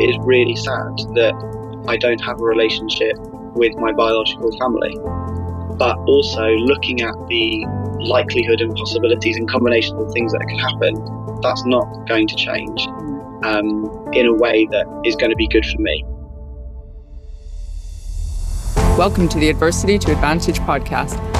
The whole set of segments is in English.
it is really sad that I don't have a relationship with my biological family. But also looking at the likelihood and possibilities and combinations of things that can happen, that's not going to change um, in a way that is going to be good for me. Welcome to the Adversity to Advantage podcast.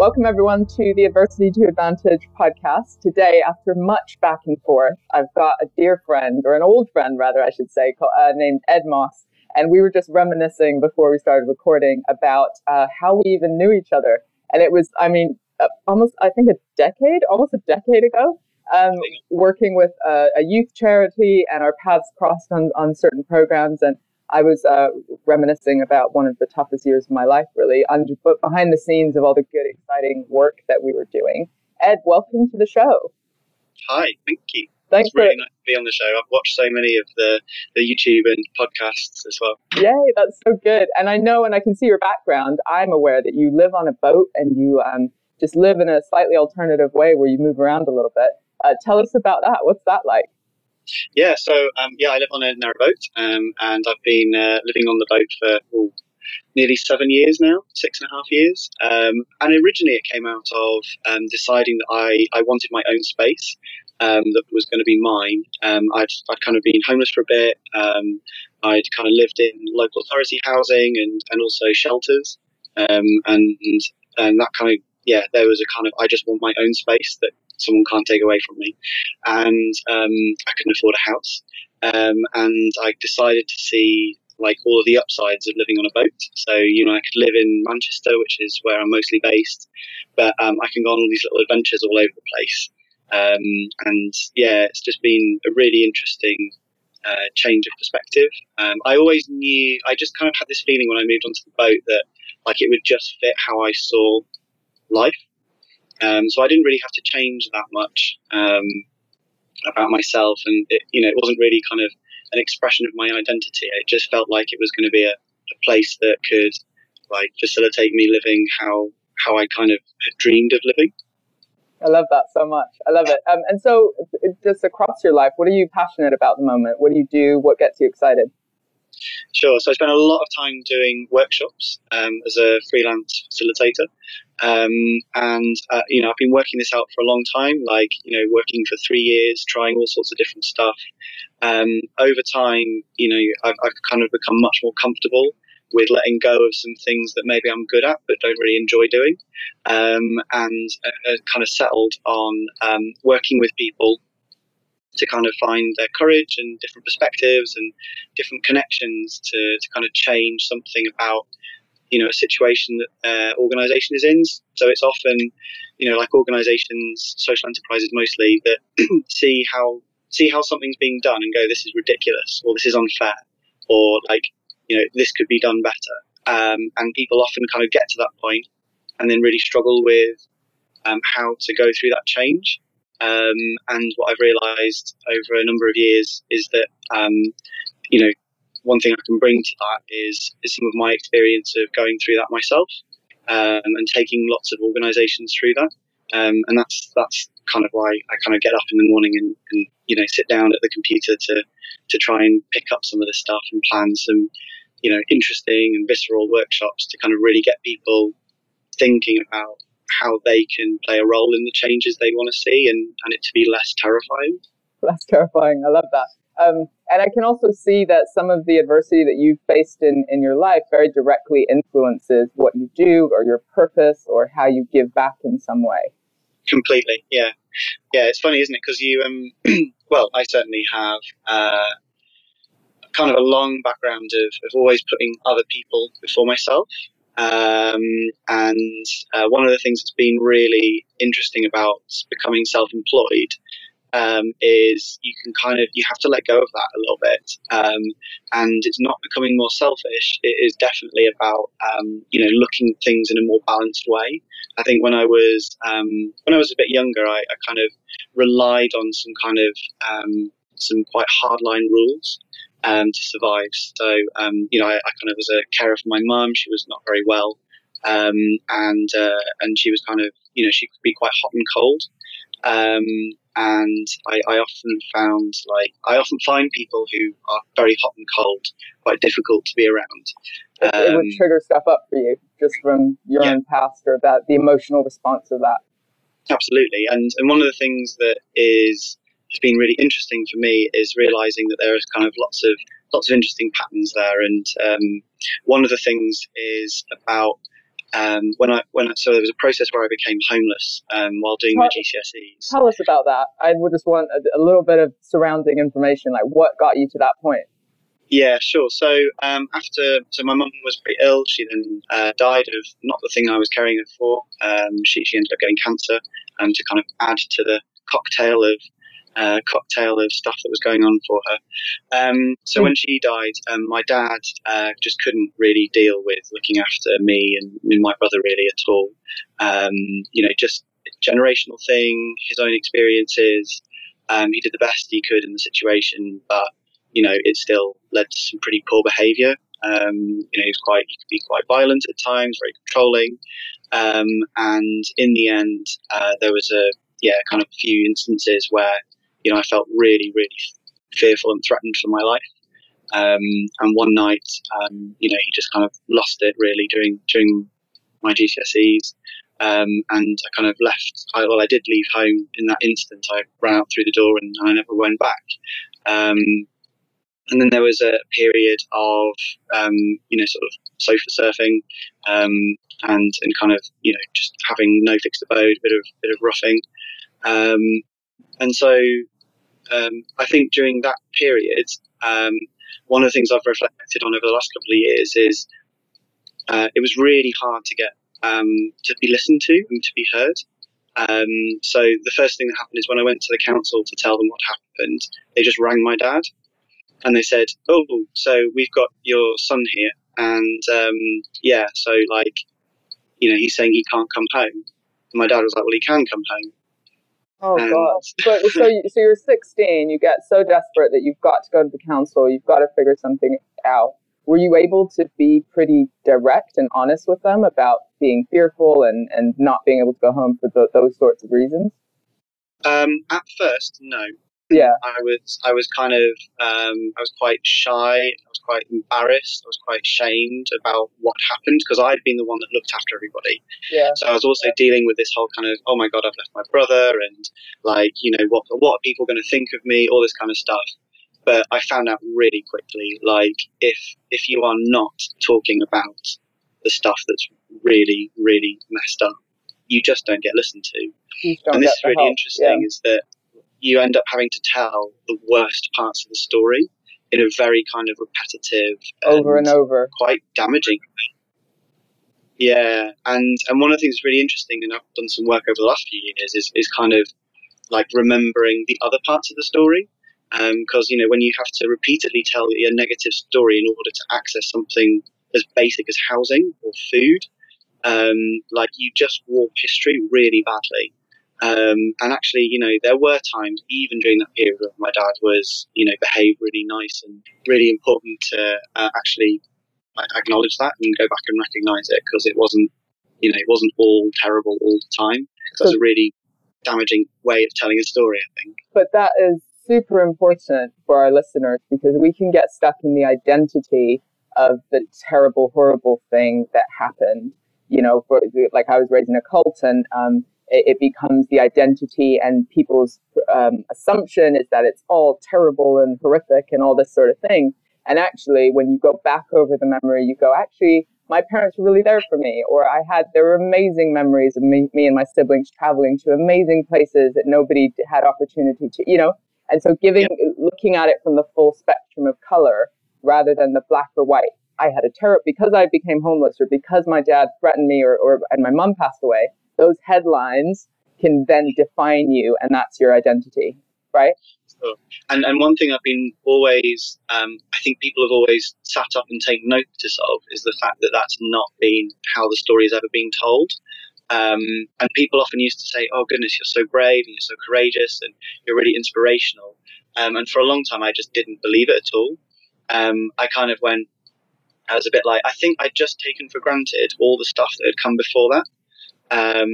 Welcome, everyone, to the Adversity to Advantage podcast. Today, after much back and forth, I've got a dear friend, or an old friend, rather, I should say, called, uh, named Ed Moss. And we were just reminiscing before we started recording about uh, how we even knew each other. And it was, I mean, uh, almost, I think, a decade, almost a decade ago, um, working with a, a, youth charity, and our paths crossed on, on certain programs. And I was uh, reminiscing about one of the toughest years of my life, really, under, but behind the scenes of all the good, exciting work that we were doing. Ed, welcome to the show. Hi, thank you. Thanks it's really nice to be on the show. I've watched so many of the, the YouTube and podcasts as well. Yay, that's so good. And I know, and I can see your background. I'm aware that you live on a boat and you um, just live in a slightly alternative way where you move around a little bit. Uh, tell us about that. What's that like? Yeah, so um, yeah, I live on a narrowboat, um, and I've been uh, living on the boat for nearly seven years now, six and a half years. Um, and originally, it came out of um, deciding that I, I wanted my own space um, that was going to be mine. Um, I'd, I'd kind of been homeless for a bit. I'd kind of lived in local authority housing and, and also shelters, and and that kind of yeah, there was a kind of I just want my own space that someone can't take away from me. And um, I couldn't afford a house. Um, and I decided to see like all of the upsides of living on a boat. So, you know, I could live in Manchester, which is where I'm mostly based, but um, I can go on all these little adventures all over the place. Um, and yeah, it's just been a really interesting uh, change of perspective. Um, I always knew, I just kind of had this feeling when I moved onto the boat that like it would just fit how I saw life. Um, so I didn't really have to change that much um, about myself, and it, you know, it wasn't really kind of an expression of my identity. It just felt like it was going to be a, a place that could like facilitate me living how how I kind of had dreamed of living. I love that so much. I love it. Um, and so, just across your life, what are you passionate about at the moment? What do you do? What gets you excited? Sure. So I spent a lot of time doing workshops um, as a freelance facilitator. Um, and, uh, you know, I've been working this out for a long time, like, you know, working for three years, trying all sorts of different stuff. Um, over time, you know, I've, I've kind of become much more comfortable with letting go of some things that maybe I'm good at but don't really enjoy doing, um, and uh, uh kind of settled on um, working with people to kind of find their courage and different perspectives and different connections to, to kind of change something about you know a situation that uh, organization is in. So it's often you know like organizations social enterprises mostly that see how see how something's being done and go this is ridiculous or this is unfair or like you know this could be done better. Um, and people often kind of get to that point and then really struggle with um, how to go through that change um, and what I've realised over a number of years is that, um, you know, one thing I can bring to that is, is some of my experience of going through that myself um, and taking lots of organisations through that. Um, and that's that's kind of why I kind of get up in the morning and, and, you know sit down at the computer to to try and pick up some of the stuff and plan some you know interesting and visceral workshops to kind of really get people thinking about how they can play a role in the changes they want to see and, and it to be less terrifying. Less terrifying. I love that. Um, and I can also see that some of the adversity that you've faced in, in your life very directly influences what you do or your purpose or how you give back in some way. Completely, yeah. Yeah, it's funny, isn't it? Because you, um, well, I certainly have uh, kind of a long background of, of always putting other people before myself. Um, and uh, one of the things that's been really interesting about becoming self-employed um, is you can kind of you have to let go of that a little bit, um, and it's not becoming more selfish. It is definitely about um, you know looking things in a more balanced way. I think when I was um, when I was a bit younger, I, I, kind of relied on some kind of um, some quite hardline rules. Um, to survive, so you know, I, I, kind of was a carer for my mum. She was not very well, and uh, and she was kind of you know she could be quite hot and cold, um, and I, I, often found like I often find people who are very hot and cold quite difficult to be around. Um, it, would um, trigger stuff up for you just from your yeah. own past or that the emotional response of that. Absolutely, and and one of the things that is has been really interesting for me is realizing that there is kind of lots of lots of interesting patterns there, and um, one of the things is about um, when I when I, so there was a process where I became homeless um, while doing tell, my GCSEs. Tell us about that. I would just want a, a, little bit of surrounding information, like what got you to that point. Yeah, sure. So um, after, so my mum was pretty ill. She then uh, died of not the thing I was caring her for. Um, she she ended up getting cancer, and to kind of add to the cocktail of uh, cocktail of stuff that was going on for her. Um, so mm. when she died, um, my dad uh, just couldn't really deal with looking after me and, and my brother really at all. Um, you know, just generational thing, his own experiences. Um, he did the best he could in the situation, but you know, it still led to some pretty poor behaviour. Um, you know, he was quite he could be quite violent at times, very controlling. Um, and in the end, uh, there was a yeah, kind of a few instances where you know, I felt really, really fearful and threatened for my life. Um, and one night, um, you know, he just kind of lost it really during during my GCSEs. Um, and I kind of left. I, well, I did leave home in that instant. I ran out through the door and I never went back. Um, and then there was a period of, um, you know, sort of sofa surfing um, and and kind of, you know, just having no fixed abode, a bit of bit of roughing. and so um, I think during that period, um, one of the things I've reflected on over the last couple of years is uh, it was really hard to get um, to be listened to and to be heard. Um, so the first thing that happened is when I went to the council to tell them what happened, they just rang my dad and they said, "Oh, so we've got your son here, and um, yeah, so like, you know, he's saying he can't come home." And my dad was like, "Well, he can come home." Oh gosh! But so you, so you're 16. You get so desperate that you've got to go to the council. You've got to figure something out. Were you able to be pretty direct and honest with them about being fearful and and not being able to go home for the, those sorts of reasons? Um, at first, no yeah. I was i was kind of um, i was quite shy i was quite embarrassed i was quite shamed about what happened because i'd been the one that looked after everybody. Yeah. So i was also dealing with this whole kind of oh my god i've left my brother and like you know what what are people going to think of me? All this kind of stuff. But i found out really quickly like if if you are not talking about the stuff that's really really messed up you just don't get listened to. And this is really help. interesting yeah. is that you end up having to tell the worst parts of the story in a very kind of repetitive over and, and over. quite damaging yeah and and one of the things that's really interesting and i've done some work over the last few years is, is kind of like remembering the other parts of the story. Because um, you know when you have to repeatedly tell a negative story in order to access something as basic as housing or food um, like you just warp history really badly um, and actually, you know, there were times, even during that period, where my dad was, you know, behaved really nice and really important to uh, actually acknowledge that and go back and recognize it because it wasn't, you know, it wasn't all terrible all the time. It was a really damaging way of telling a story, I think. But that is super important for our listeners because we can get stuck in the identity of the terrible, horrible thing that happened. You know, for like I was raised in a cult and um, it, it becomes the identity and people's um, assumption is that it's all terrible and horrific and all this sort of thing. And actually, when you go back over the memory, you go, actually, my parents were really there for me, or I had there were amazing memories of me, me and my siblings traveling to amazing places that nobody had opportunity to, you know. And so, giving, looking at it from the full spectrum of color rather than the black or white, I had a terror because I became homeless or because my dad threatened me or, or and my mom passed away. Those headlines can then define you, and that's your identity, right? And and one thing I've been always, um, I think people have always sat up and taken notice of is the fact that that's not been how the story has ever been told. Um, and people often used to say, "Oh goodness, you're so brave and you're so courageous and you're really inspirational." Um, and for a long time, I just didn't believe it at all. Um, I kind of went, I was a bit like, I think I'd just taken for granted all the stuff that had come before that. Um,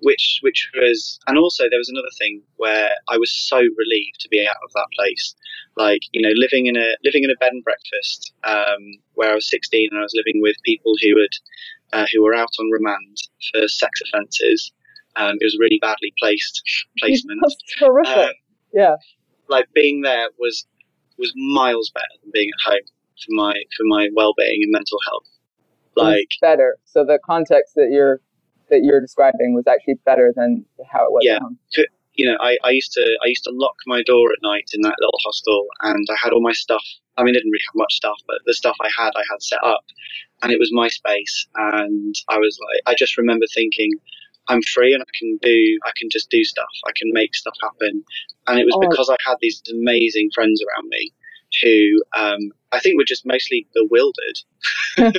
which which was and also there was another thing where I was so relieved to be out of that place. Like you know living in a living in a bed and breakfast um, where I was 16 and I was living with people who had uh, who were out on remand for sex offences um, it was really badly placed placement. That's horrific. Um, yeah. like being there was was miles better than being at home for my for my well-being and mental health. Like better. So the context that you're that you're describing was actually better than how it was. Yeah. You know, I, I used to I used to lock my door at night in that little hostel, and I had all my stuff. I mean, I didn't really have much stuff, but the stuff I had, I had set up, and it was my space. And I was like, I just remember thinking, I'm free and I can do, I can just do stuff. I can make stuff happen. And it was oh. because I had these amazing friends around me who um, I think were just mostly bewildered.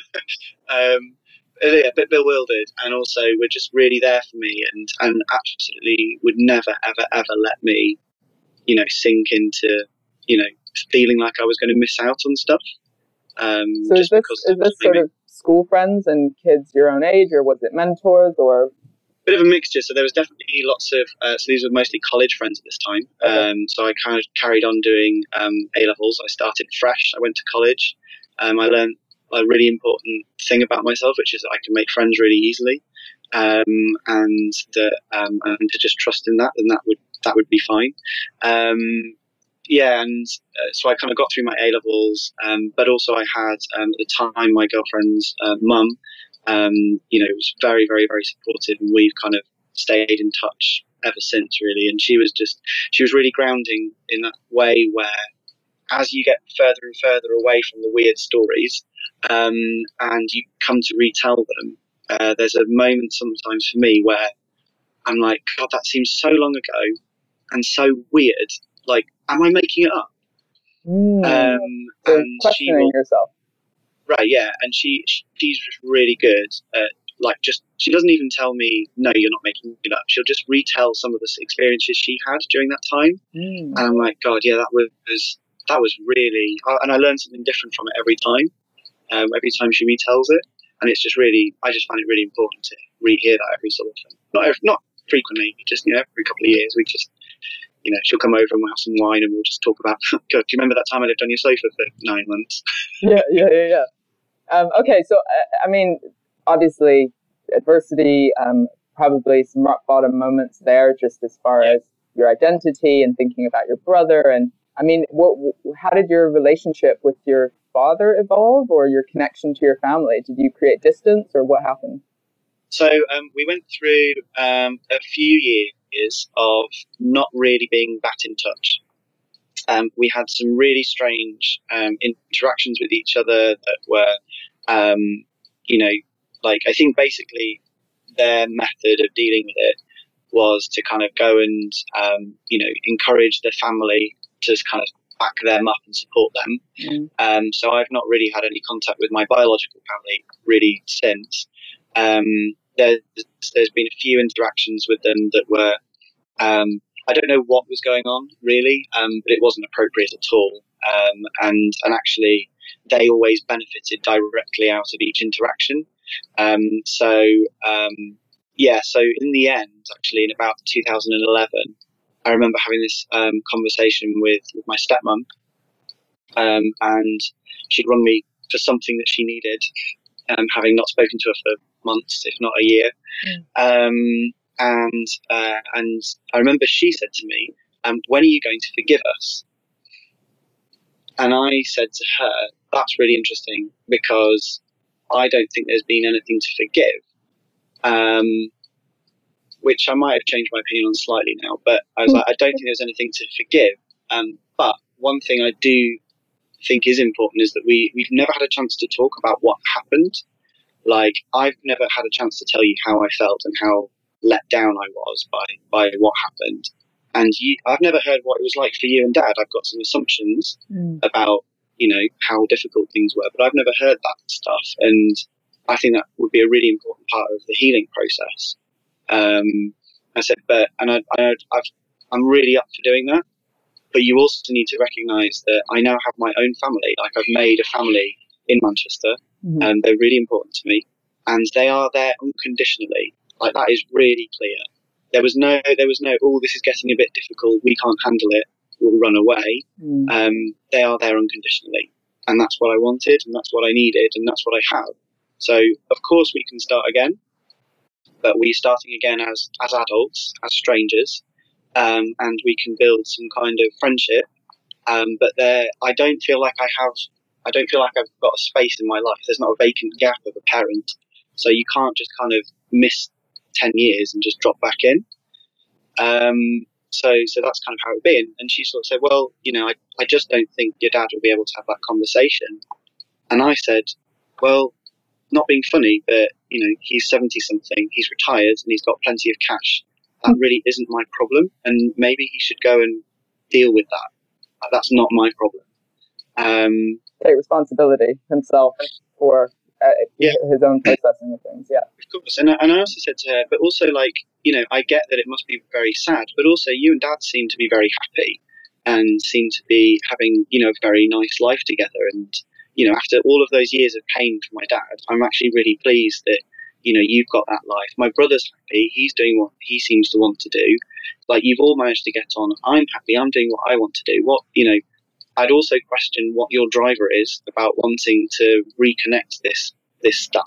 um, a bit bewildered, and also were just really there for me, and and absolutely would never ever ever let me, you know, sink into, you know, feeling like I was going to miss out on stuff. Um, so is this is this sort of school friends and kids your own age, or was it mentors, or a bit of a mixture. So there was definitely lots of. Uh, so these were mostly college friends at this time. Okay. Um, so I kind of carried on doing um, A levels. I started fresh. I went to college. Um, I learned a really important thing about myself, which is that I can make friends really easily, um, and that um, and to just trust in that, then that would that would be fine. Um, yeah, and uh, so I kind of got through my A levels, um, but also I had um, at the time my girlfriend's uh, mum, um, you know, was very very very supportive, and we've kind of stayed in touch ever since really and she was just she was really grounding in that way where as you get further and further away from the weird stories um, and you come to retell them, uh, there's a moment sometimes for me where I'm like, God, that seems so long ago and so weird. Like, am I making it up? Mm, um, and questioning will, yourself. Right, yeah. And she she's just really good at like just she doesn't even tell me no you're not making it up she'll just retell some of the experiences she had during that time mm. and i'm like god yeah that was that was really and i learned something different from it every time um, every time she retells it, and it's just really, I just find it really important to rehear that every so often. Not every, not frequently, just you know, every couple of years. We just, you know, she'll come over and we'll have some wine and we'll just talk about. God, do you remember that time I lived on your sofa for nine months? yeah, yeah, yeah, yeah. Um, okay, so I mean, obviously, adversity, um, probably some rock bottom moments there, just as far yeah. as your identity and thinking about your brother. And I mean, what? How did your relationship with your father evolve or your connection to your family? Did you create distance or what happened? So um, we went through um, a few years of not really being that in touch. Um, we had some really strange um, interactions with each other that were, um, you know, like I think basically their method of dealing with it was to kind of go and, um, you know, encourage the family to kind of back them up and support them. Mm. Um, so I've not really had any contact with my biological family really since. Um, there's, there's been a few interactions with them that were, um, I don't know what was going on really, um, but it wasn't appropriate at all. Um, and, and actually, they always benefited directly out of each interaction. Um, so, yeah, so in the end, actually, in about 2011, I remember having this um, conversation with, with my stepmom, um, and she'd rung me for something that she needed, um, having not spoken to her for months, if not a year. Mm. and uh, and I remember she said to me, um, "When are you going to forgive us?" And I said to her, "That's really interesting because I don't think there's been anything to forgive." Which I might have changed my opinion on slightly now. But I was like, I don't think there's anything to forgive. Um, but one thing I do think is important is that we we've never had a chance to talk about what happened. Like I've never had a chance to tell you how I felt and how let down I was by by what happened. And you, I've never heard what it was like for you and Dad. I've got some assumptions mm. about you know how difficult things were, but I've never heard that stuff. And I think that would be a really important part of the healing process. Um, I said, but and I, I, I've, I'm really up for doing that. But you also need to recognise that I now have my own family. Like I've made a family in Manchester, mm-hmm. and they're really important to me, and they are there unconditionally. Like that is really clear. There was no, there was no. Oh, this is getting a bit difficult. We can't handle it. We'll run away. Mm. Um, they are there unconditionally, and that's what I wanted, and that's what I needed, and that's what I have. So of course we can start again, but we're starting again as as adults, as strangers, um, and we can build some kind of friendship. Um, but there, I don't feel like I have. I don't feel like I've got a space in my life. There's not a vacant gap of a parent, so you can't just kind of miss ten years and just drop back in. Um, so, so that's kind of how it would be. And, and she sort of said, "Well, you know, I, I just don't think your dad will be able to have that conversation." And I said, "Well, not being funny, but you know, he's seventy something, he's retired, and he's got plenty of cash that really isn't my problem, and maybe he should go and deal with that. That's not my problem. Um, Take responsibility himself for uh, yeah. his own processing of things. Yeah, of course. And I, and I also said to her, but also like you know, I get that it must be very sad, but also you and Dad seem to be very happy and seem to be having you know a very nice life together. And you know, after all of those years of pain for my dad, I'm actually really pleased that you know, you've got that life. My brother's happy. He's doing what he seems to want to do. Like you've all managed to get on. I'm happy. I'm doing what I want to do. What, you know, I'd also question what your driver is about wanting to reconnect this, this stuff.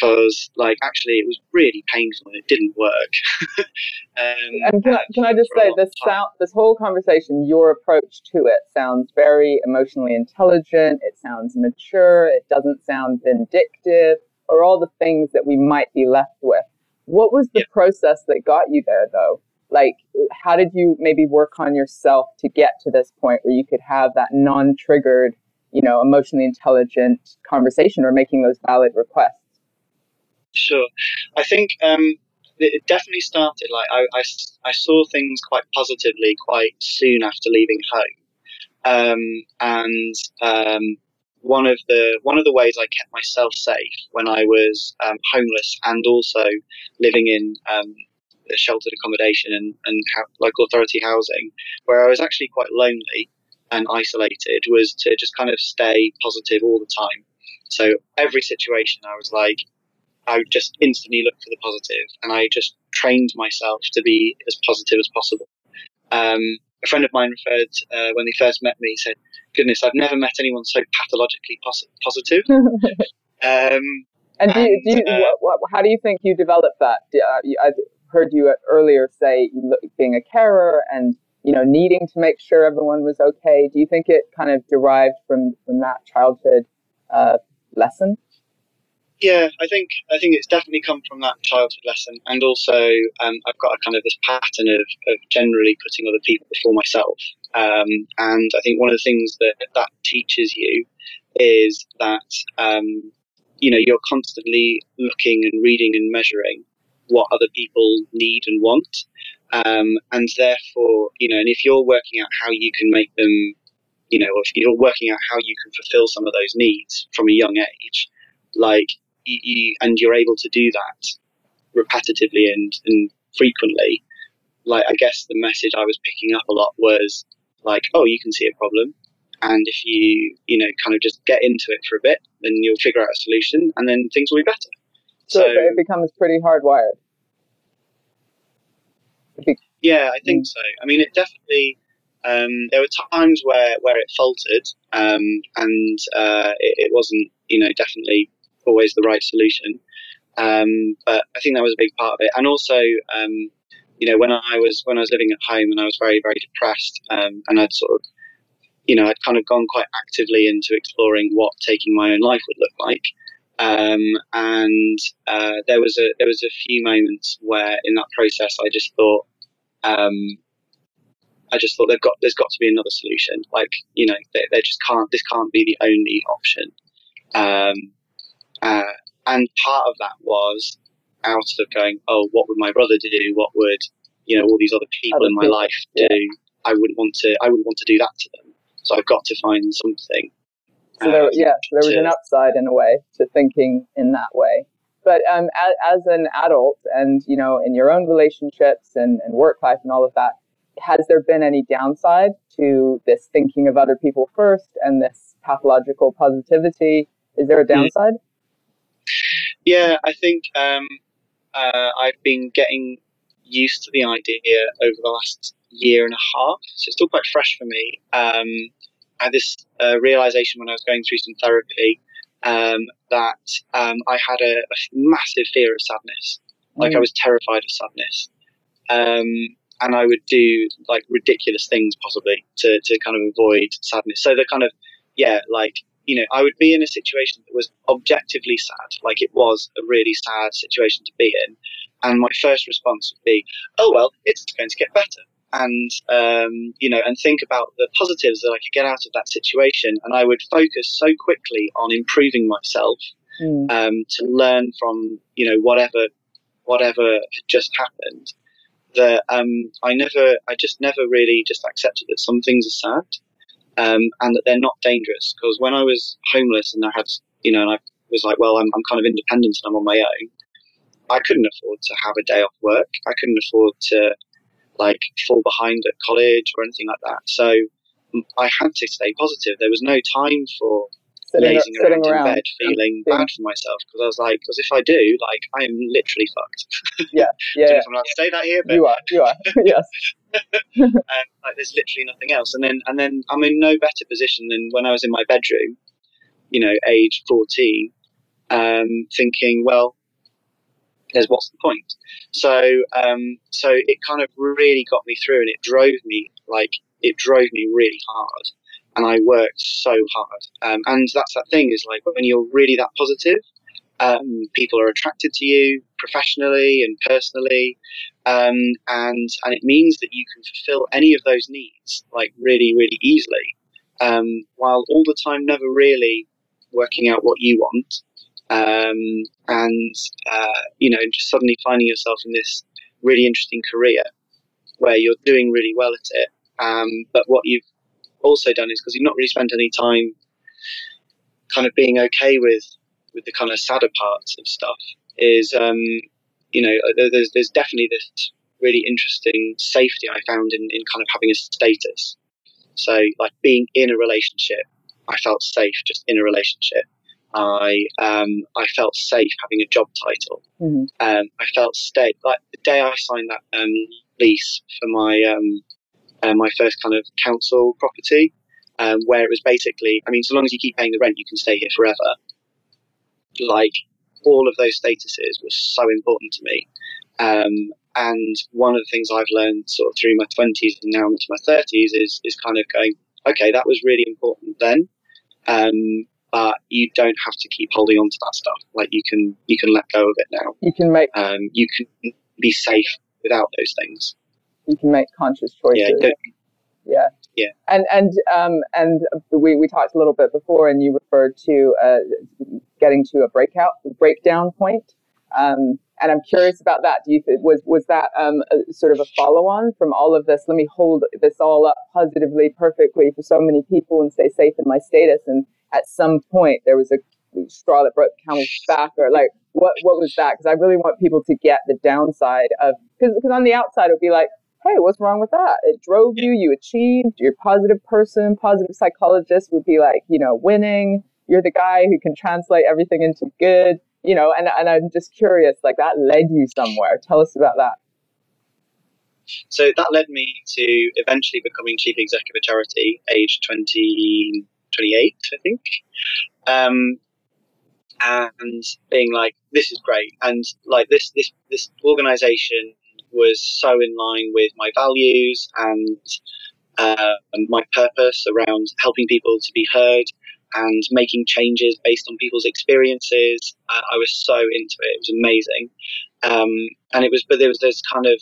Because, like, actually, it was really painful and it didn't work. um, and can I, can I just say, this sound, this whole conversation, your approach to it sounds very emotionally intelligent. It sounds mature. It doesn't sound vindictive or all the things that we might be left with. What was the yeah. process that got you there, though? Like, how did you maybe work on yourself to get to this point where you could have that non triggered, you know, emotionally intelligent conversation or making those valid requests? Sure. I think um, it definitely started like I, I, I, saw things quite positively quite soon after leaving home. Um, and um, one of the one of the ways I kept myself safe when I was um, homeless and also living in um, sheltered accommodation and, and ha- local authority housing, where I was actually quite lonely and isolated, was to just kind of stay positive all the time. So every situation, I was like, I would just instantly look for the positive, and I just trained myself to be as positive as possible. Um, a friend of mine referred uh, when they first met me, said, "Goodness, I've never met anyone so pathologically pos- positive." um, and do you, do you, uh, what, what, how do you think you developed that? Uh, I heard you earlier say being a carer and you know needing to make sure everyone was okay. Do you think it kind of derived from from that childhood uh, lesson? Yeah, I think I think it's definitely come from that childhood lesson, and also um, I've got a kind of this pattern of, of generally putting other people before myself. Um, and I think one of the things that that teaches you is that um, you know you're constantly looking and reading and measuring what other people need and want, um, and therefore you know, and if you're working out how you can make them, you know, if you're working out how you can fulfill some of those needs from a young age, like you, you, and you're able to do that repetitively and, and frequently, like I guess the message I was picking up a lot was like, oh, you can see a problem, and if you you know kind of just get into it for a bit, then you'll figure out a solution, and then things will be better. So, so it becomes pretty hardwired. Be- yeah, I think mm. so. I mean, it definitely. Um, there were times where, where it faltered, um, and uh, it, it, wasn't, you know, definitely always the right solution. Um, but I think that was a big part of it. And also, um, you know, when I was when I was living at home and I was very very depressed, um, and I'd sort of, you know, I'd kind of gone quite actively into exploring what taking my own life would look like. Um, and uh, there was a there was a few moments where in that process I just thought, um, I just thought they've got there's got to be another solution. Like you know, they, they just can't. This can't be the only option. Uh, and part of that was out of going, oh, what would my brother do? What would you know all these other people in my life do? Yeah. I wouldn't want to. I wouldn't want to do that to them. So I've got to find something. So there, um, yeah, so there was to, an upside in a way to thinking in that way. But um, as, as, an adult, and you know, in your own relationships and, and work life and all of that, has there been any downside to this thinking of other people first and this pathological positivity? Is there a mm-hmm. downside? Yeah, I think um, uh, I've been getting used to the idea over the last year and a half. So it's still quite fresh for me. Um, I had this uh, realization when I was going through some therapy um, that um, I had a, a, massive fear of sadness. Like mm. I was terrified of sadness. Um, and I would do like ridiculous things possibly to, to kind of avoid sadness. So the kind of, yeah, like, you know, I would be in a situation that was objectively sad, like it was a really sad situation to be in. And my first response would be, oh, well, it's going to get better. And, um, you know, and think about the positives that I could get out of that situation. And I would focus so quickly on improving myself mm. um, to learn from, you know, whatever, whatever had just happened that um, I never, I just never really just accepted that some things are sad um, and that they're not dangerous. Because when I was homeless and I had, you know, and I was like, well, I'm, I'm kind of independent and I'm on my own, I couldn't afford to have a day off work. I couldn't afford to like fall behind at college or anything like that. So I had to stay positive. There was no time for lazing around, around, in bed feeling yeah. bad for myself because I was like, because if I do, like, I am literally fucked. Yeah, yeah. I'm allowed to say that here, but you are, you are, yes. and like, there's literally nothing else. And then, and then I'm in no better position than when I was in my bedroom, you know, age 14, um, thinking, well, there's what's the point? So, um, so it kind of really got me through, and it drove me like it drove me really hard and I worked so hard. Um, and that's that thing is like when you're really that positive, um, people are attracted to you professionally and personally, um, and and it means that you can fulfill any of those needs like really really easily, um, while all the time never really working out what you want, um, and uh, you know just suddenly finding yourself in this really interesting career where you're doing really well at it. Um, but what you've also done is because you've not really spent any time kind of being okay with with the kind of sadder parts of stuff is um, you know uh, there's there's definitely this really interesting safety I found in, in kind of having a status. So like being in a relationship, I felt safe just in a relationship. I um, I felt safe having a job title. Mm-hmm. Um, I felt safe. like the day I signed that um, lease for my um, uh, my first kind of council property, um, where it was basically, I mean, so long as you keep paying the rent, you can stay here forever. Like all of those statuses were so important to me. Um, and one of the things I've learned sort of through my 20s and now into my 30s is, is kind of going, okay, that was really important then. Um, but you don't have to keep holding on to that stuff. Like you can, you can let go of it now. You can make, um, you can be safe without those things you can make conscious choices. Yeah. Yeah. Yeah. And and um and we, we talked a little bit before, and you referred to uh, getting to a breakout breakdown point. Um, and I'm curious about that. Do you th- was was that um, a, sort of a follow on from all of this? Let me hold this all up positively, perfectly for so many people and stay safe in my status. And at some point, there was a straw that broke the camel's back, or like what what was that? Because I really want people to get the downside of because because on the outside it would be like hey, what's wrong with that? It drove you, you achieved, you're a positive person, positive psychologist would be like, you know, winning. You're the guy who can translate everything into good, you know, and, and I'm just curious, like that led you somewhere. Tell us about that. So that led me to eventually becoming chief executive of a charity, age 20, 28, I think. Um, and being like, this is great. And like this, this, this organization was so in line with my values and, uh, my purpose around helping people to be heard and making changes based on people's experiences. Uh, I was so into it; it was amazing. Um, and it was, but there was this kind of,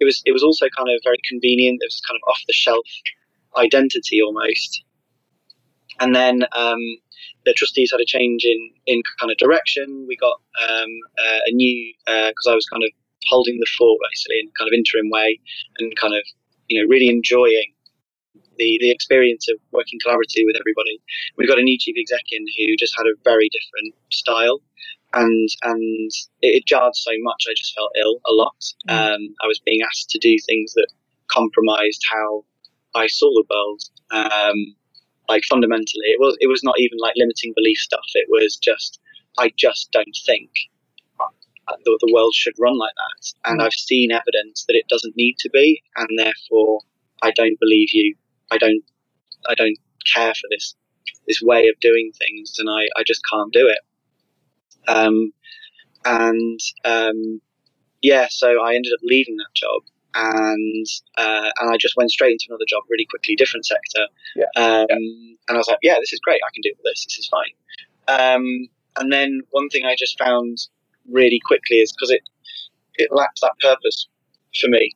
it was it was also kind of very convenient. It was kind of off the shelf identity almost. And then um, the trustees had a change in, in kind of direction. We got um, uh, a new because uh, I was kind of holding the fort basically in kind of interim way and kind of you know really enjoying the, the experience of working collaboratively with everybody. We've got a new chief exec in who just had a very different style, and and it, it jarred so much. I just felt ill a lot. Mm. Um, I was being asked to do things that compromised how I saw the world. Um, like fundamentally, it was it was not even like limiting belief stuff. It was just I just don't think the, the world should run like that. And mm. I've seen evidence that it doesn't need to be, and therefore I don't believe you. I don't I don't care for this this way of doing things, and I, I just can't do it. Um, and um, yeah, so I ended up leaving that job, and uh, and I just went straight into another job, really quickly, different sector. Yeah. Um, yeah. And I was like, yeah, this is great. I can do this. This is fine. Um, and then one thing I just found really quickly is because it it lacked that purpose for me.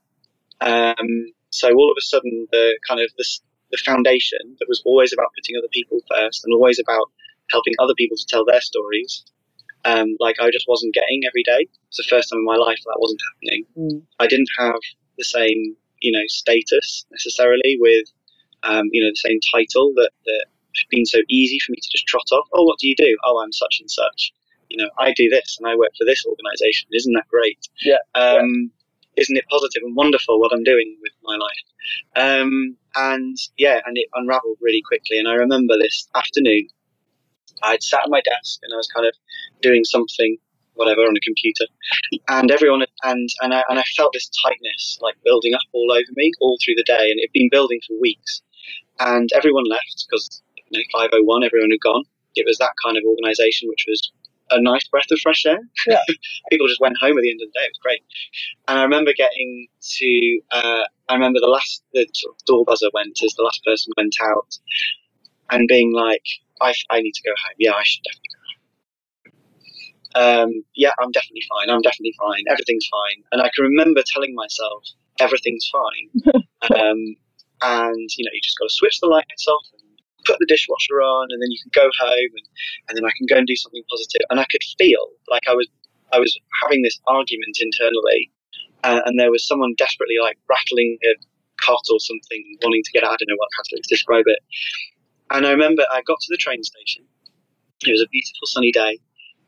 Um, so all of a sudden, the kind of the, the foundation that was always about putting other people first and always about helping other people to tell their stories, um, like I just wasn't getting every day. It's the first time in my life that wasn't happening. Mm. I didn't have the same, you know, status necessarily with, um, you know, the same title that, that had been so easy for me to just trot off. Oh, what do you do? Oh, I'm such and such you know, I do this and I work for this organization. Isn't that great? Yeah. Um, yeah. Isn't it positive and wonderful what I'm doing with my life? Um, and yeah, and it unraveled really quickly. And I remember this afternoon, I'd sat at my desk and I was kind of doing something, whatever, on a computer, and everyone and and I, and I felt this tightness like building up all over me all through the day, and it'd been building for weeks. And everyone left because you know, 501, everyone had gone. It was that kind of organisation which was a nice breath of fresh air. Yeah. People just went home at the end of the day. It was great. And I remember getting to, uh, I remember the last, the sort of door buzzer went as the last person went out and being like, I, I need to go home. Yeah, I should definitely go home. Um, yeah, I'm definitely fine. I'm definitely fine. Everything's fine. And I can remember telling myself, everything's fine. um, and, you know, you just got to switch the lights off and put the dishwasher on, and then you can go home, and, and then I can go and do something positive. And I could feel like I was I was having this argument internally, uh, and there was someone desperately like rattling a cot or something, wanting to get out. I don't know what how to describe it. And I remember I got to the train station. It was a beautiful sunny day,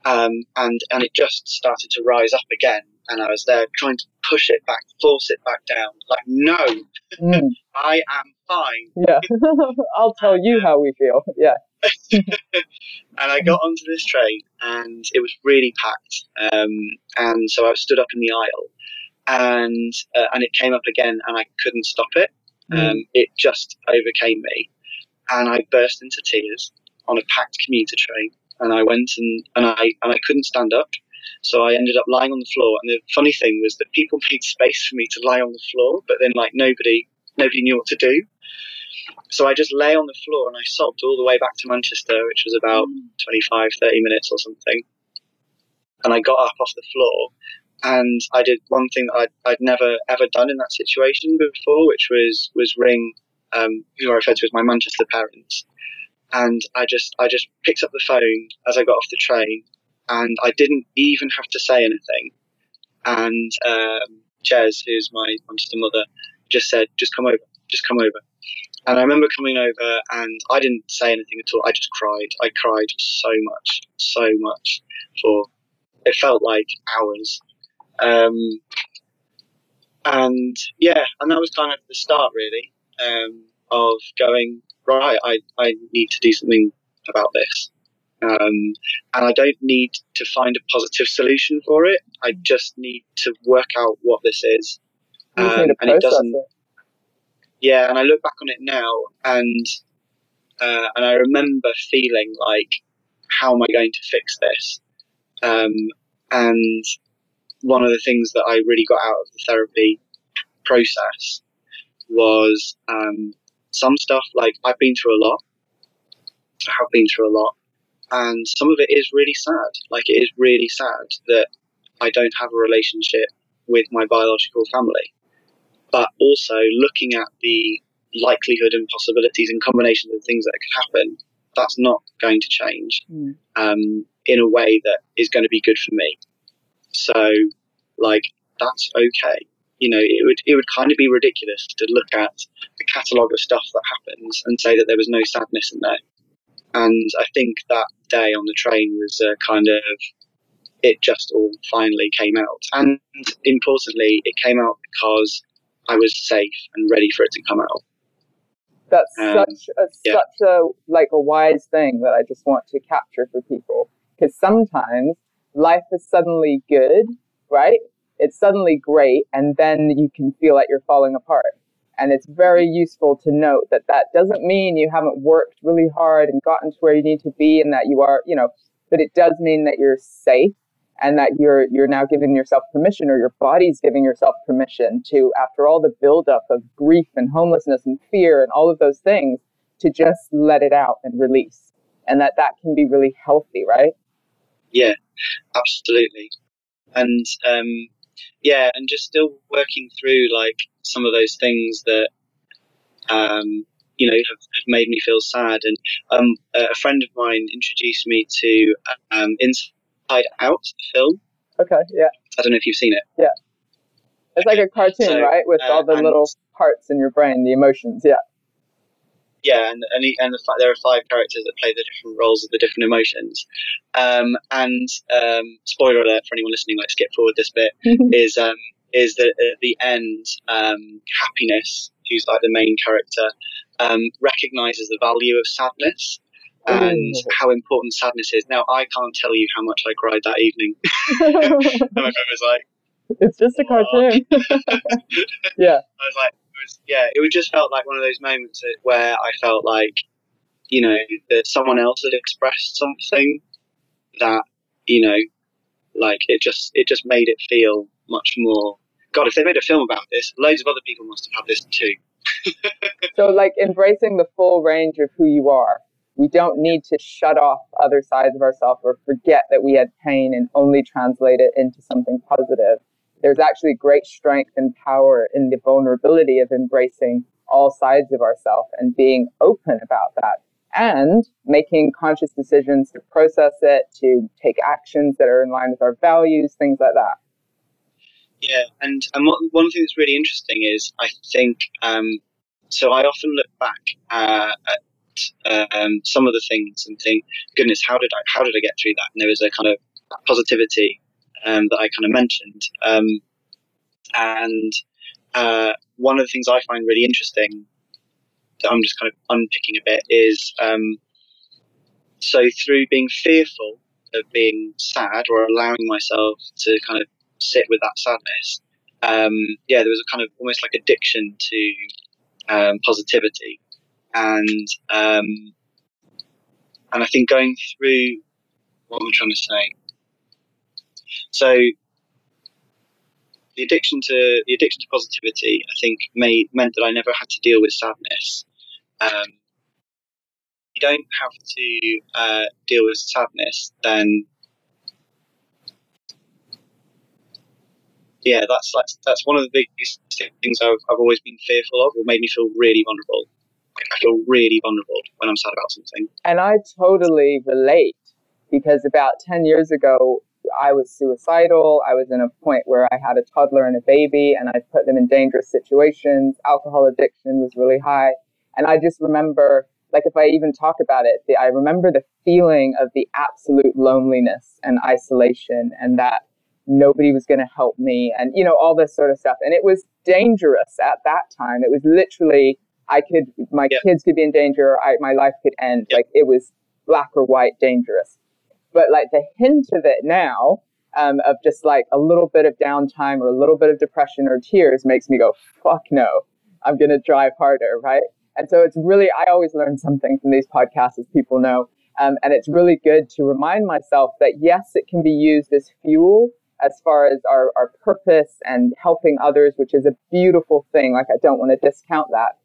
um, and and it just started to rise up again. And I was there trying to push it back, force it back down. Like, no, mm. I am fine. Yeah, I'll tell you how we feel. Yeah. and I got onto this train, and it was really packed. Um, and so I stood up in the aisle, and uh, and it came up again, and I couldn't stop it. Mm. Um, it just overcame me, and I burst into tears on a packed commuter train. And I went and, and I and I couldn't stand up, so I ended up lying on the floor. And the funny thing was that people made space for me to lie on the floor, but then like nobody nobody knew what to do. So I just lay on the floor and I sobbed all the way back to Manchester, which was about mm. 25, 30 minutes or something. And I got up off the floor and I did one thing that I'd, I'd never ever done in that situation before, which was was ring um, who I referred to as my Manchester parents. And I just I just picked up the phone as I got off the train, and I didn't even have to say anything. And um, Jez, who's my Manchester mother, just said, "Just come over, just come over." And I remember coming over and I didn't say anything at all. I just cried. I cried so much, so much for it felt like hours. Um, and yeah, and that was kind of the start really um, of going right. I, I need to do something about this. Um, and I don't need to find a positive solution for it. I just need to work out what this is. Um, and it doesn't. It yeah, and I look back on it now, and uh, and I remember feeling like, how am I going to fix this? Um, and one of the things that I really got out of the therapy process was um, some stuff like I've been through a lot. I have been through a lot, and some of it is really sad. Like it is really sad that I don't have a relationship with my biological family. but also looking at the likelihood and possibilities and combinations of things that could happen, that's not going to change mm. um, in a way that is going to be good for me. So, like, that's okay. You know, it would it would kind of be ridiculous to look at the catalogue of stuff that happens and say that there was no sadness in there. And I think that day on the train was uh, kind of it just all finally came out. And importantly, it came out because I was safe and ready for it to come out. That's um, such a yeah. such a like a wise thing that I just want to capture for people because sometimes life is suddenly good, right? It's suddenly great, and then you can feel like you're falling apart. And it's very useful to note that that doesn't mean you haven't worked really hard and gotten to where you need to be, and that you are, you know, but it does mean that you're safe and that you're you're now giving yourself permission or your body's giving yourself permission to after all the buildup of grief and homelessness and fear and all of those things to just let it out and release. And that that can be really healthy right? Yeah absolutely. And um yeah and just still working through like some of those things that um you know have, made me feel sad and um a friend of mine introduced me to um Inside Out, the film. Okay, yeah. I don't know if you've seen it. Yeah. It's like a cartoon, so, right? With uh, all the little parts in your brain, the emotions, yeah. Yeah, and and, and the, there are five characters that play the different roles of the different emotions. Um, and um, spoiler alert for anyone listening, like skip forward this bit, is um, is that at the end, um, happiness, who's like the main character, um, recognizes the value of sadness and how important sadness is. Now, I can't tell you how much I cried that evening. and my friend was like, "It's just a cartoon." yeah. I was like, was, "Yeah." It was just felt like one of those moments where I felt like, you know, that someone else had expressed something that, you know, like it just it just made it feel much more. God, if they made a film about this, loads of other people must have had this too. so, like embracing the full range of who you are we don't need to shut off other sides of ourselves or forget that we had pain and only translate it into something positive. There's actually great strength and power in the vulnerability of embracing all sides of ourselves and being open about that and making conscious decisions to process it, to take actions that are in line with our values, things like that. Yeah, and, and one thing that's really interesting is I think um, so. I often look back uh, at um, some of the things and think, goodness, how did I how did I get through that? And there was a kind of positivity um, that I kind of mentioned, um, and uh, one of the things I find really interesting that I'm just kind of unpicking a bit is um, so through being fearful of being sad or allowing myself to kind of sit with that sadness. Um, yeah, there was a kind of almost like addiction to um, positivity and um, and I think going through what I'm trying to say. So the addiction to the addiction to positivity, I think, made meant that I never had to deal with sadness. Um, you don't have to uh, deal with sadness, then yeah, that's that's that's one of the biggest things I've, I've always been fearful of, or made me feel really vulnerable. I feel really vulnerable when I'm sad about something. And I totally relate because about 10 years ago, I was suicidal. I was in a point where I had a toddler and a baby, and I put them in dangerous situations. Alcohol addiction was really high. And I just remember, like, if I even talk about it, the, I remember the feeling of the absolute loneliness and isolation, and that nobody was going to help me, and, you know, all this sort of stuff. And it was dangerous at that time. It was literally I could, my yep. kids could be in danger. I, my life could end. Yep. Like it was black or white dangerous. But like the hint of it now, um, of just like a little bit of downtime or a little bit of depression or tears makes me go, fuck no, I'm going to drive harder. Right. And so it's really, I always learn something from these podcasts, as people know. Um, and it's really good to remind myself that yes, it can be used as fuel as far as our, our purpose and helping others, which is a beautiful thing. Like, I don't want to discount that.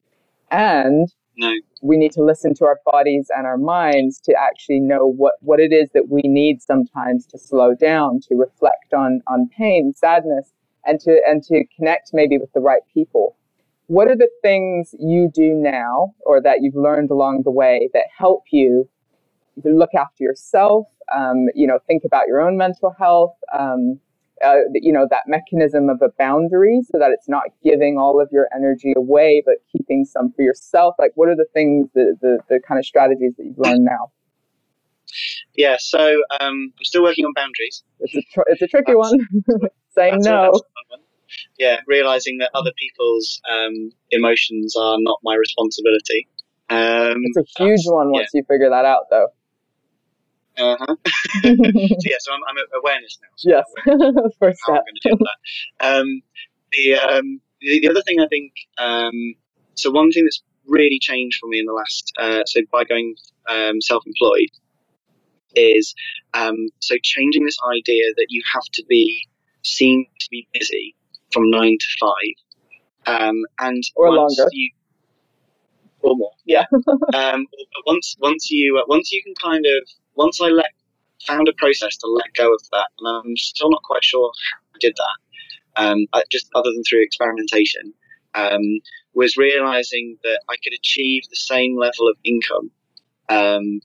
And no. we need to listen to our bodies and our minds to actually know what, what it is that we need sometimes to slow down, to reflect on, on pain, sadness, and to and to connect maybe with the right people. What are the things you do now or that you've learned along the way that help you look after yourself, um, you know, think about your own mental health, um, uh, you know, that mechanism of a boundary so that it's not giving all of your energy away, but keeping some for yourself? Like, what are the things, the, the, the kind of strategies that you've learned now? Yeah, so um, I'm still working on boundaries. It's a, tr- it's a tricky that's, one. Saying no. A, yeah, realizing that other people's um, emotions are not my responsibility. Um, it's a huge one once yeah. you figure that out, though. Uh-huh. so yeah, so I'm, I'm awareness now. So yes, awareness first step. Um, the, um, the, the other thing I think, um, so one thing that's really changed for me in the last, uh, so by going um, self-employed, is um, so changing this idea that you have to be seen to be busy from nine to five, um, and or longer. You, or more. Yeah. um, once once you uh, once you can kind of once I let found a process to let go of that, and I'm still not quite sure how I did that. Um, I, just other than through experimentation, um, was realizing that I could achieve the same level of income. Um,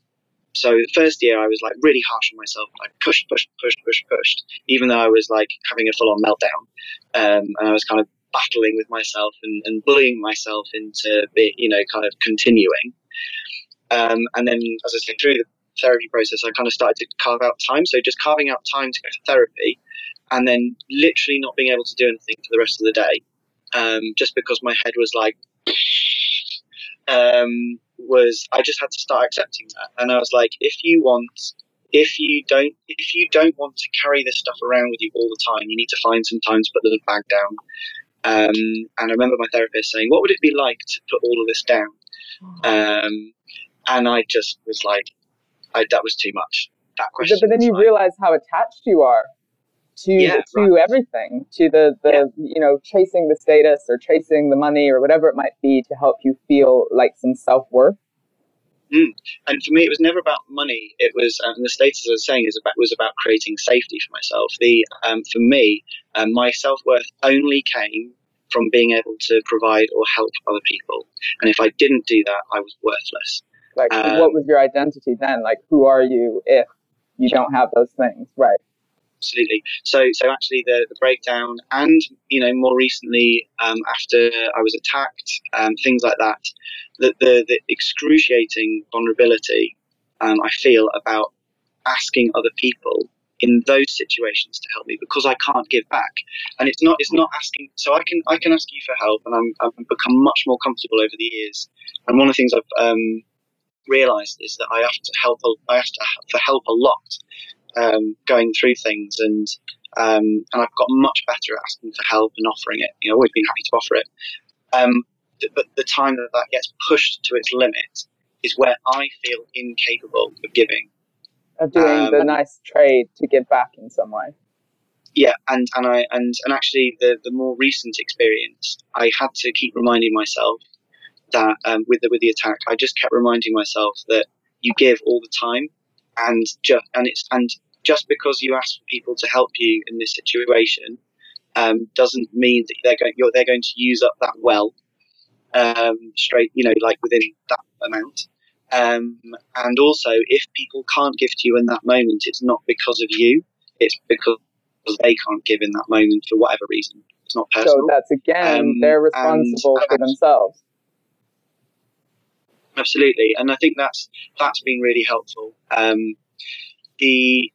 so the first year I was like really harsh on myself. I pushed, pushed, pushed, pushed, pushed, even though I was like having a full on meltdown, um, and I was kind of battling with myself and, and bullying myself into, be, you know, kind of continuing. Um, and then, as I said, through the therapy process, I kind of started to carve out time. So just carving out time to go to therapy, and then literally not being able to do anything for the rest of the day, um, just because my head was like, um, was I just had to start accepting that, and I was like, if you want. If you don't, if you don't want to carry this stuff around with you all the time, you need to find some time to put the bag down. Um, and I remember my therapist saying, "What would it be like to put all of this down?" Um, and I just was like, I, that was too much. That question. But then you like, realize how attached you are to yeah, to right. everything, to the the yeah. you know chasing the status or chasing the money or whatever it might be to help you feel like some self worth. Mm. And for me, it was never about money. It was, and the status I was saying is about was about creating safety for myself. The um, for me, um, my self worth only came from being able to provide or help other people. And if I didn't do that, I was worthless. Like, um, what was your identity then? Like, who are you if you don't have those things? Right. Absolutely. So, so actually, the, the breakdown, and you know, more recently, um, after I was attacked, um, things like that, the, the, the excruciating vulnerability um, I feel about asking other people in those situations to help me because I can't give back. And it's not it's not asking. So I can I can ask you for help, and I'm, I've become much more comfortable over the years. And one of the things I've um, realised is that I have to help. I have to for help a lot um, going through things, and um, and I've got much better at asking for help and offering it. You know, always been happy to offer it. Um, but the time that that gets pushed to its limit is where I feel incapable of giving. Of doing the um, nice trade to give back in some way. Yeah, and, and I and, and actually the, the more recent experience, I had to keep reminding myself that um, with the with the attack, I just kept reminding myself that you give all the time, and just and it's and just because you ask for people to help you in this situation um, doesn't mean that they're going they're going to use up that well um, straight you know like within that amount. Um, and also, if people can't give to you in that moment, it's not because of you; it's because they can't give in that moment for whatever reason. It's not personal. So that's again, um, they're responsible and, for themselves absolutely, and I think that's that's been really helpful. Um, the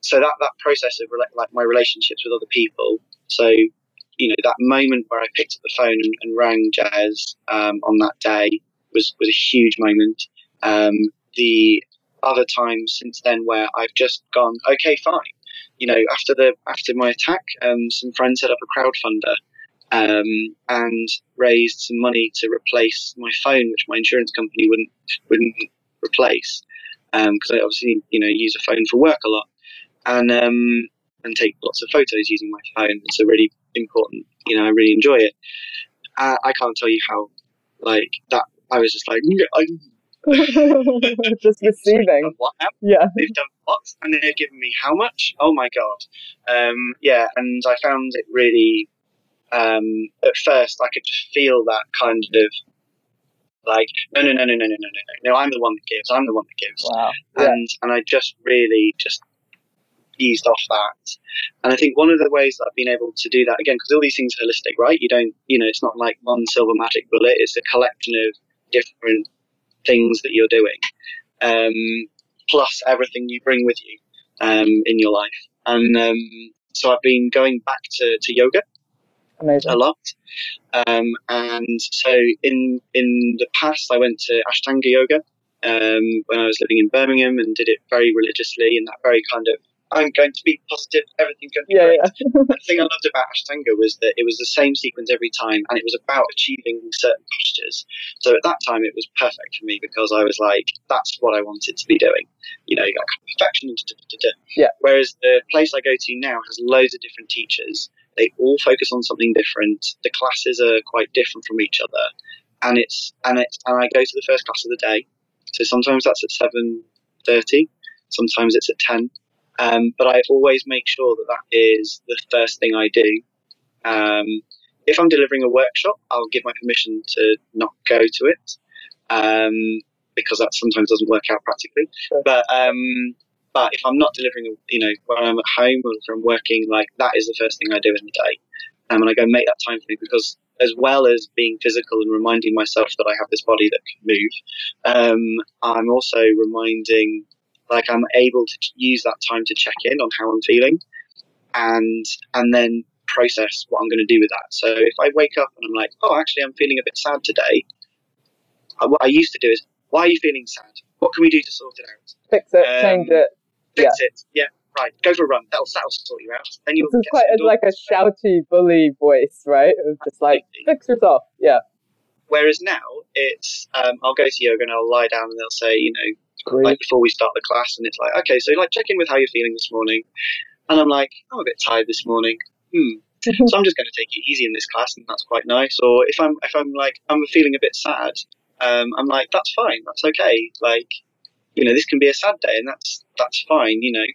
so that that process of like my relationships with other people. So you know that moment where I picked up the phone and, and rang Jazz um, on that day was was a huge moment. Um, the other times since then where I've just gone, okay, fine. You know, after the after my attack, um, some friends set up a crowdfunder um, and raised some money to replace my phone, which my insurance company wouldn't wouldn't replace because um, I obviously you know use a phone for work a lot and um, and take lots of photos using my phone. It's a really important. You know, I really enjoy it. Uh, I can't tell you how like that. I was just like, Just receiving. What? Yeah. They've done what? And they've given me how much? Oh my god. Um, yeah, and I found it really. Um, at first, I could just feel that kind of like no no no no no no no no no no I'm the one that gives I'm the one that gives Wow. Yeah. and and I just really just eased off that and I think one of the ways that I've been able to do that again because all these things are holistic right you don't you know it's not like one silver magic bullet it's a collection of different things that you're doing um, plus everything you bring with you um, in your life and um, so I've been going back to, to yoga Amazing. a lot. Um, and so in in the past, I went to Ashtanga yoga um, when I was living in Birmingham and did it very religiously in that very kind of I'm going to be positive, everything's going to be Yeah, great. yeah. The thing I loved about Ashtanga was that it was the same sequence every time, and it was about achieving certain postures. So at that time, it was perfect for me because I was like, that's what I wanted to be doing. You know, you got perfection. Da, da, da. Yeah. Whereas the place I go to now has loads of different teachers. They all focus on something different. The classes are quite different from each other, and it's and it's and I go to the first class of the day. So sometimes that's at seven thirty, sometimes it's at ten. Um, but I always make sure that that is the first thing I do. Um, if I'm delivering a workshop, I'll give my permission to not go to it um, because that sometimes doesn't work out practically. Sure. But um, but if I'm not delivering, you know, when I'm at home or if I'm working, like that is the first thing I do in the day, um, and I go make that time for me because as well as being physical and reminding myself that I have this body that can move, um, I'm also reminding like I'm able to use that time to check in on how I'm feeling, and and then process what I'm going to do with that. So if I wake up and I'm like, oh, actually, I'm feeling a bit sad today. I, what I used to do is, why are you feeling sad? What can we do to sort it out? Fix it, Um, change it. Fix it. Yeah, right. Go for a run. That'll that'll sort you out. Then you'll This is quite some like a shouty bully voice, right? It's just like fix yourself. Yeah. Whereas now it's um, I'll go to yoga and I'll lie down and they'll say, you know, Great. like before we start the class, and it's like, okay, so like check in with how you're feeling this morning, and I'm like, I'm a bit tired this morning. Hmm. so I'm just going to take it easy in this class, and that's quite nice. Or if I'm if I'm like I'm feeling a bit sad, um, I'm like, that's fine, that's okay. Like, you know, this can be a sad day, and that's that's fine. You know.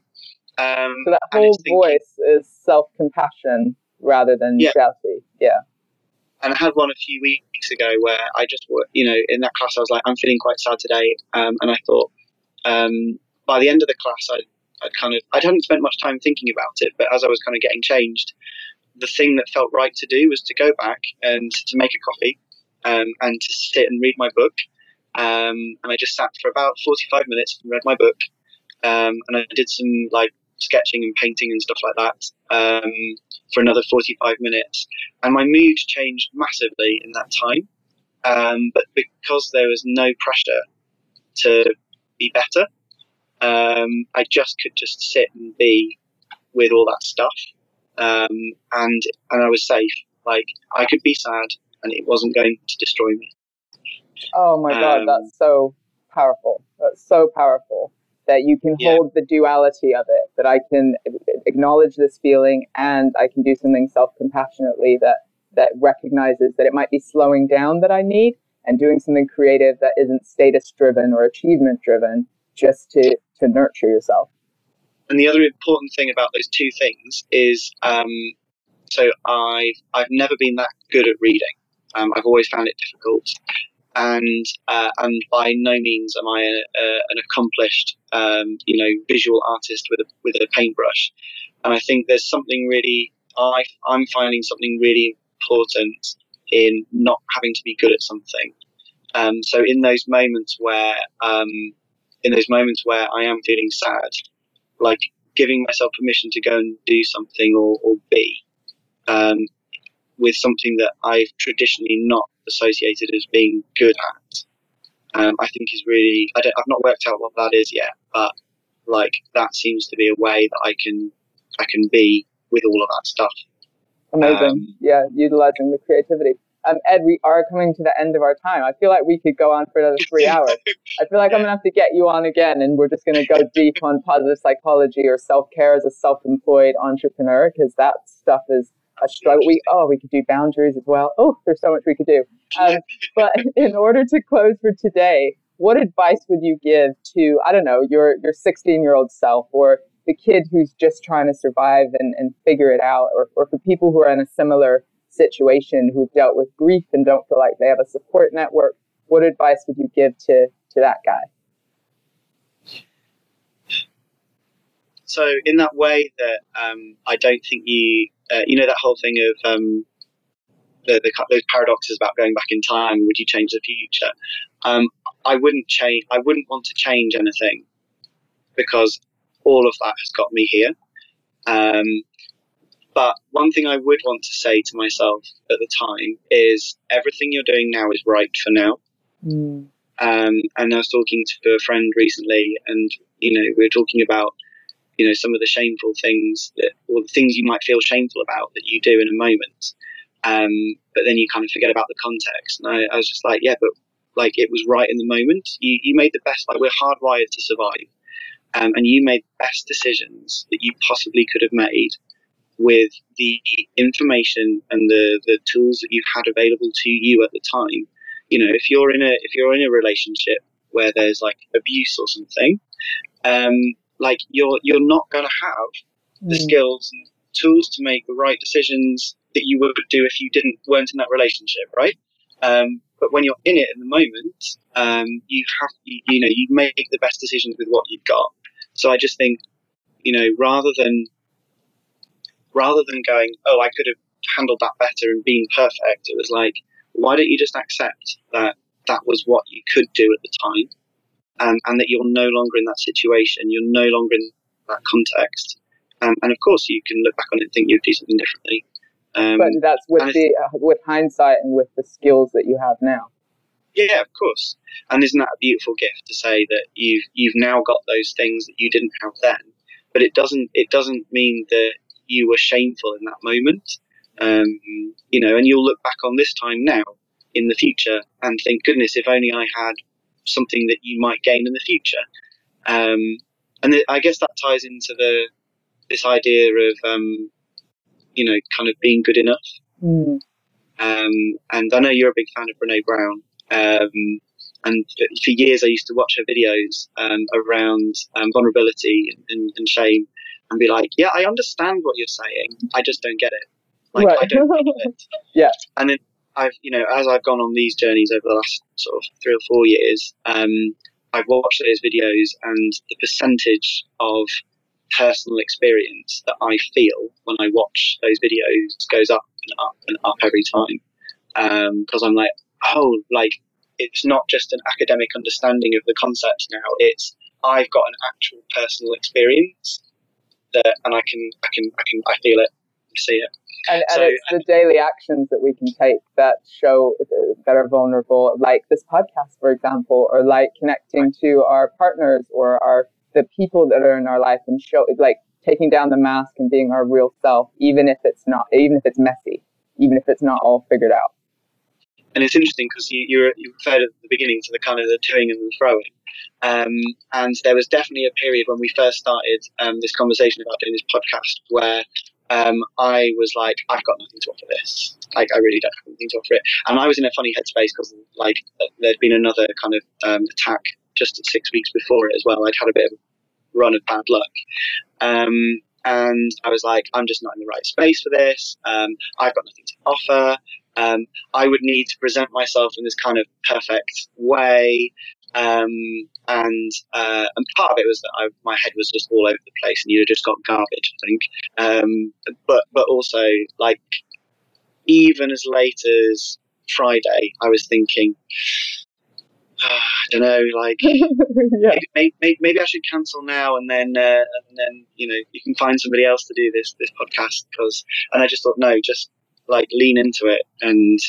Um, So that whole thinking- voice is self compassion rather than Yeah. shouty. Yeah. and I had one a few weeks ago where I just, you know, in that class I was like, I'm feeling quite sad today, um, and I thought, um, by the end of the class, I, I'd kind of, I hadn't spent much time thinking about it, but as I was kind of getting changed, the thing that felt right to do was to go back and to make a coffee, um, and to sit and read my book, um, and I just sat for about 45 minutes and read my book, um, and I did some like sketching and painting and stuff like that um, for another 45 minutes and my mood changed massively in that time. Um, but because there was no pressure to be better, um, I just could just sit and be with all that stuff, um, and and I was safe. Like I could be sad, and it wasn't going to destroy me. Oh my God, Um, that's so powerful. That's so powerful that you can Yeah. hold the duality of it, that I can acknowledge this feeling and I can do something self compassionately that, that recognizes that it might be slowing down that I need and doing something creative that isn't status driven or achievement driven just to, to nurture yourself. And the other important thing about those two things is, um, so I've I've never been that good at reading. Um, I've always found it difficult, and uh, and by no means am I a, a, an accomplished, um, you know, visual artist with a with a paintbrush. And I think there's something really I I'm finding something really important in not having to be good at something. Um, so in those moments where um, in those moments where I am feeling sad, like giving myself permission to go and do something or, or be um, with something that I've traditionally not associated as being good at, um, I think is really. I don't, I've not worked out what that is yet, but like that seems to be a way that I can I can be with all of that stuff. Amazing. Um, yeah, utilizing the creativity. Um, Ed, we are coming to the end of our time. I feel like we could go on for another three hours. I feel like I'm gonna have to get you on again, and we're just gonna go deep on positive psychology or self care as a self-employed entrepreneur, because that stuff is a struggle. We oh, we could do boundaries as well. Oh, there's so much we could do. Um, but in order to close for today, what advice would you give to I don't know your your 16 year old self or the kid who's just trying to survive and, and figure it out, or, or for people who are in a similar situation who've dealt with grief and don't feel like they have a support network, what advice would you give to to that guy? So in that way that um, I don't think you uh, you know that whole thing of um, the, the, those paradoxes about going back in time. Would you change the future? Um, I wouldn't change. I wouldn't want to change anything because all of that has got me here. Um, but one thing I would want to say to myself at the time is everything you're doing now is right for now. Mm. Um, and I was talking to a friend recently, and you know we were talking about you know some of the shameful things that, or the things you might feel shameful about that you do in a moment. Um, but then you kind of forget about the context. And I, I, was just like, yeah, but like it was right in the moment. You, you made the best. Like we're hardwired to survive, um, and you made best decisions that you possibly could have made with the information and the, the tools that you had available to you at the time. You know, if you're in a if you're in a relationship where there's like abuse or something, um, like you're you're not going to have the mm. skills and tools to make the right decisions that you would do if you didn't weren't in that relationship, right? Um, but when you're in it in the moment, um, you have you, you know you make the best decisions with what you've got. So I just think, you know, rather than rather than going, oh, I could have handled that better and been perfect, it was like, why don't you just accept that that was what you could do at the time, um, and that you're no longer in that situation, you're no longer in that context, um, and of course you can look back on it and think you'd do something differently. Um, but that's with the uh, with hindsight and with the skills that you have now. Yeah, of course. And isn't that a beautiful gift to say that you've you've now got those things that you didn't have then? But it doesn't it doesn't mean that you were shameful in that moment. Um, you know, and you'll look back on this time now in the future and think, goodness, if only I had something that you might gain in the future. Um, and I guess that ties into the this idea of um, you know, kind of being good enough. Mm. Um, and I know you're a big fan of Brene Brown. Um, and for years, I used to watch her videos um, around um, vulnerability and, and, shame, and be like, "Yeah, I understand what you're saying. I just don't get it. Like, right. I don't get it." yeah. And then I've, you know, as I've gone on these journeys over the last sort of three or four years, um, I've watched those videos, and the percentage of personal experience that I feel when I watch those videos goes up and up and up every time. Because um, I'm like, oh, like it's not just an academic understanding of the concepts now. It's I've got an actual personal experience that, and I can, I can, I can, I feel it, see it. And, so, and it's the daily actions that we can take that show that are vulnerable, like this podcast, for example, or like connecting right. to our partners or our the people that are in our life and show like taking down the mask and being our real self, even if it's not, even if it's messy, even if it's not all figured out. And it's interesting because you, you, you referred at the beginning to the kind of the toing and the throwing. Um, and there was definitely a period when we first started um, this conversation about doing this podcast where um, I was like, I've got nothing to offer this. Like, I really don't have anything to offer it. And I was in a funny headspace because, like, there'd been another kind of um, attack just six weeks before it as well. I'd had a bit of a run of bad luck. Um, and I was like, I'm just not in the right space for this. Um, I've got nothing to offer. Um, I would need to present myself in this kind of perfect way. Um, and uh, and part of it was that I, my head was just all over the place, and you'd just got garbage, I think. Um, but but also like even as late as Friday, I was thinking, I don't know, like yeah. maybe, maybe, maybe, I should cancel now and then uh, and then you know you can find somebody else to do this this podcast because and I just thought no, just like lean into it and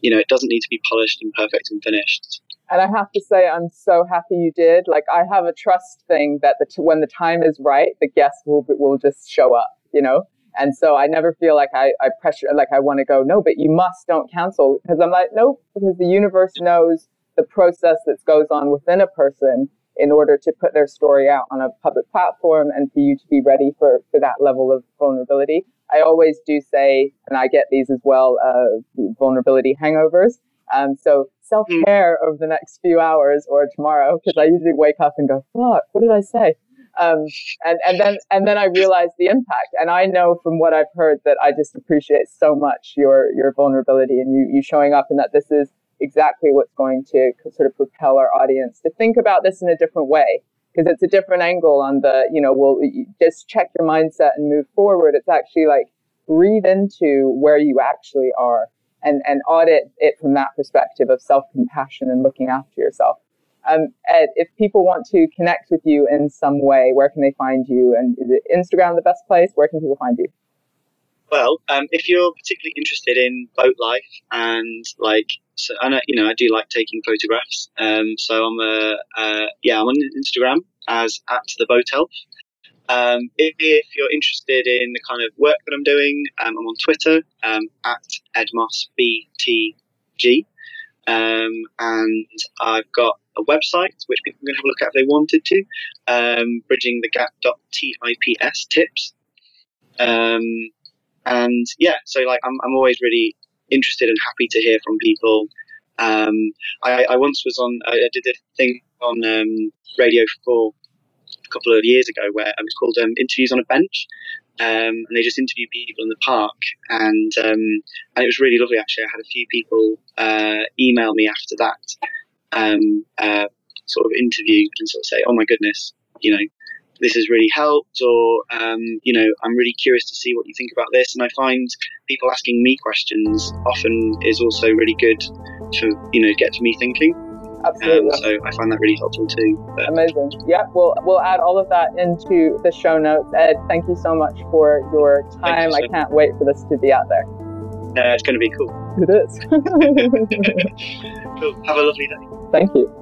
you know it doesn't need to be polished and perfect and finished. And I have to say, I'm so happy you did. Like I have a trust thing that the t- when the time is right, the guests will will just show up. You know, and so I never feel like I, I pressure, like I want to go, no, but you must don't cancel. Because I'm like, nope, because the universe knows the process that goes on within a person in order to put their story out on a public platform and for you to be ready for, for that level of vulnerability. I always do say, and I get these as well, uh, vulnerability hangovers. Um, so self care over the next few hours or tomorrow, because I usually wake up and go, "Fuck, what did I say?" Um, and and then and then I realize the impact. And I know from what I've heard that I just appreciate so much your your vulnerability and you you showing up, and that this is exactly what's going to sort of propel our audience to think about this in a different way because it's a different angle on the you know well just check your mindset and move forward it's actually like breathe into where you actually are and and audit it from that perspective of self-compassion and looking after yourself um, ed if people want to connect with you in some way where can they find you and is it instagram the best place where can people find you well, um, if you're particularly interested in boat life and like, so I know you know I do like taking photographs. Um, so I'm a uh, yeah I'm on Instagram as at the boat elf. Um, if, if, you're interested in the kind of work that I'm doing, um, I'm on Twitter um, at edmossbtg, um, and I've got a website which people can have a look at if they wanted to, um, bridgingthegap.tips tips. Um, and yeah, so like I'm, I'm always really interested and happy to hear from people. Um, I, I once was on, I, did a thing on um, Radio 4 a couple of years ago where it was called um, Interviews on a Bench. Um, and they just interview people in the park, and um, and it was really lovely. Actually, I had a few people uh, email me after that um, uh, sort of interview and sort of say, "Oh my goodness, you know, this has really helped, or um, you know, I'm really curious to see what you think about this. And I find people asking me questions often is also really good to you know get to me thinking. Absolutely. Um, so I find that really helpful too. But. Amazing. Yeah, we'll we'll add all of that into the show notes. Ed, thank you so much for your time. You I can't wait for this to be out there. Uh, it's going to be cool. It is. cool. Have a lovely day. Thank you.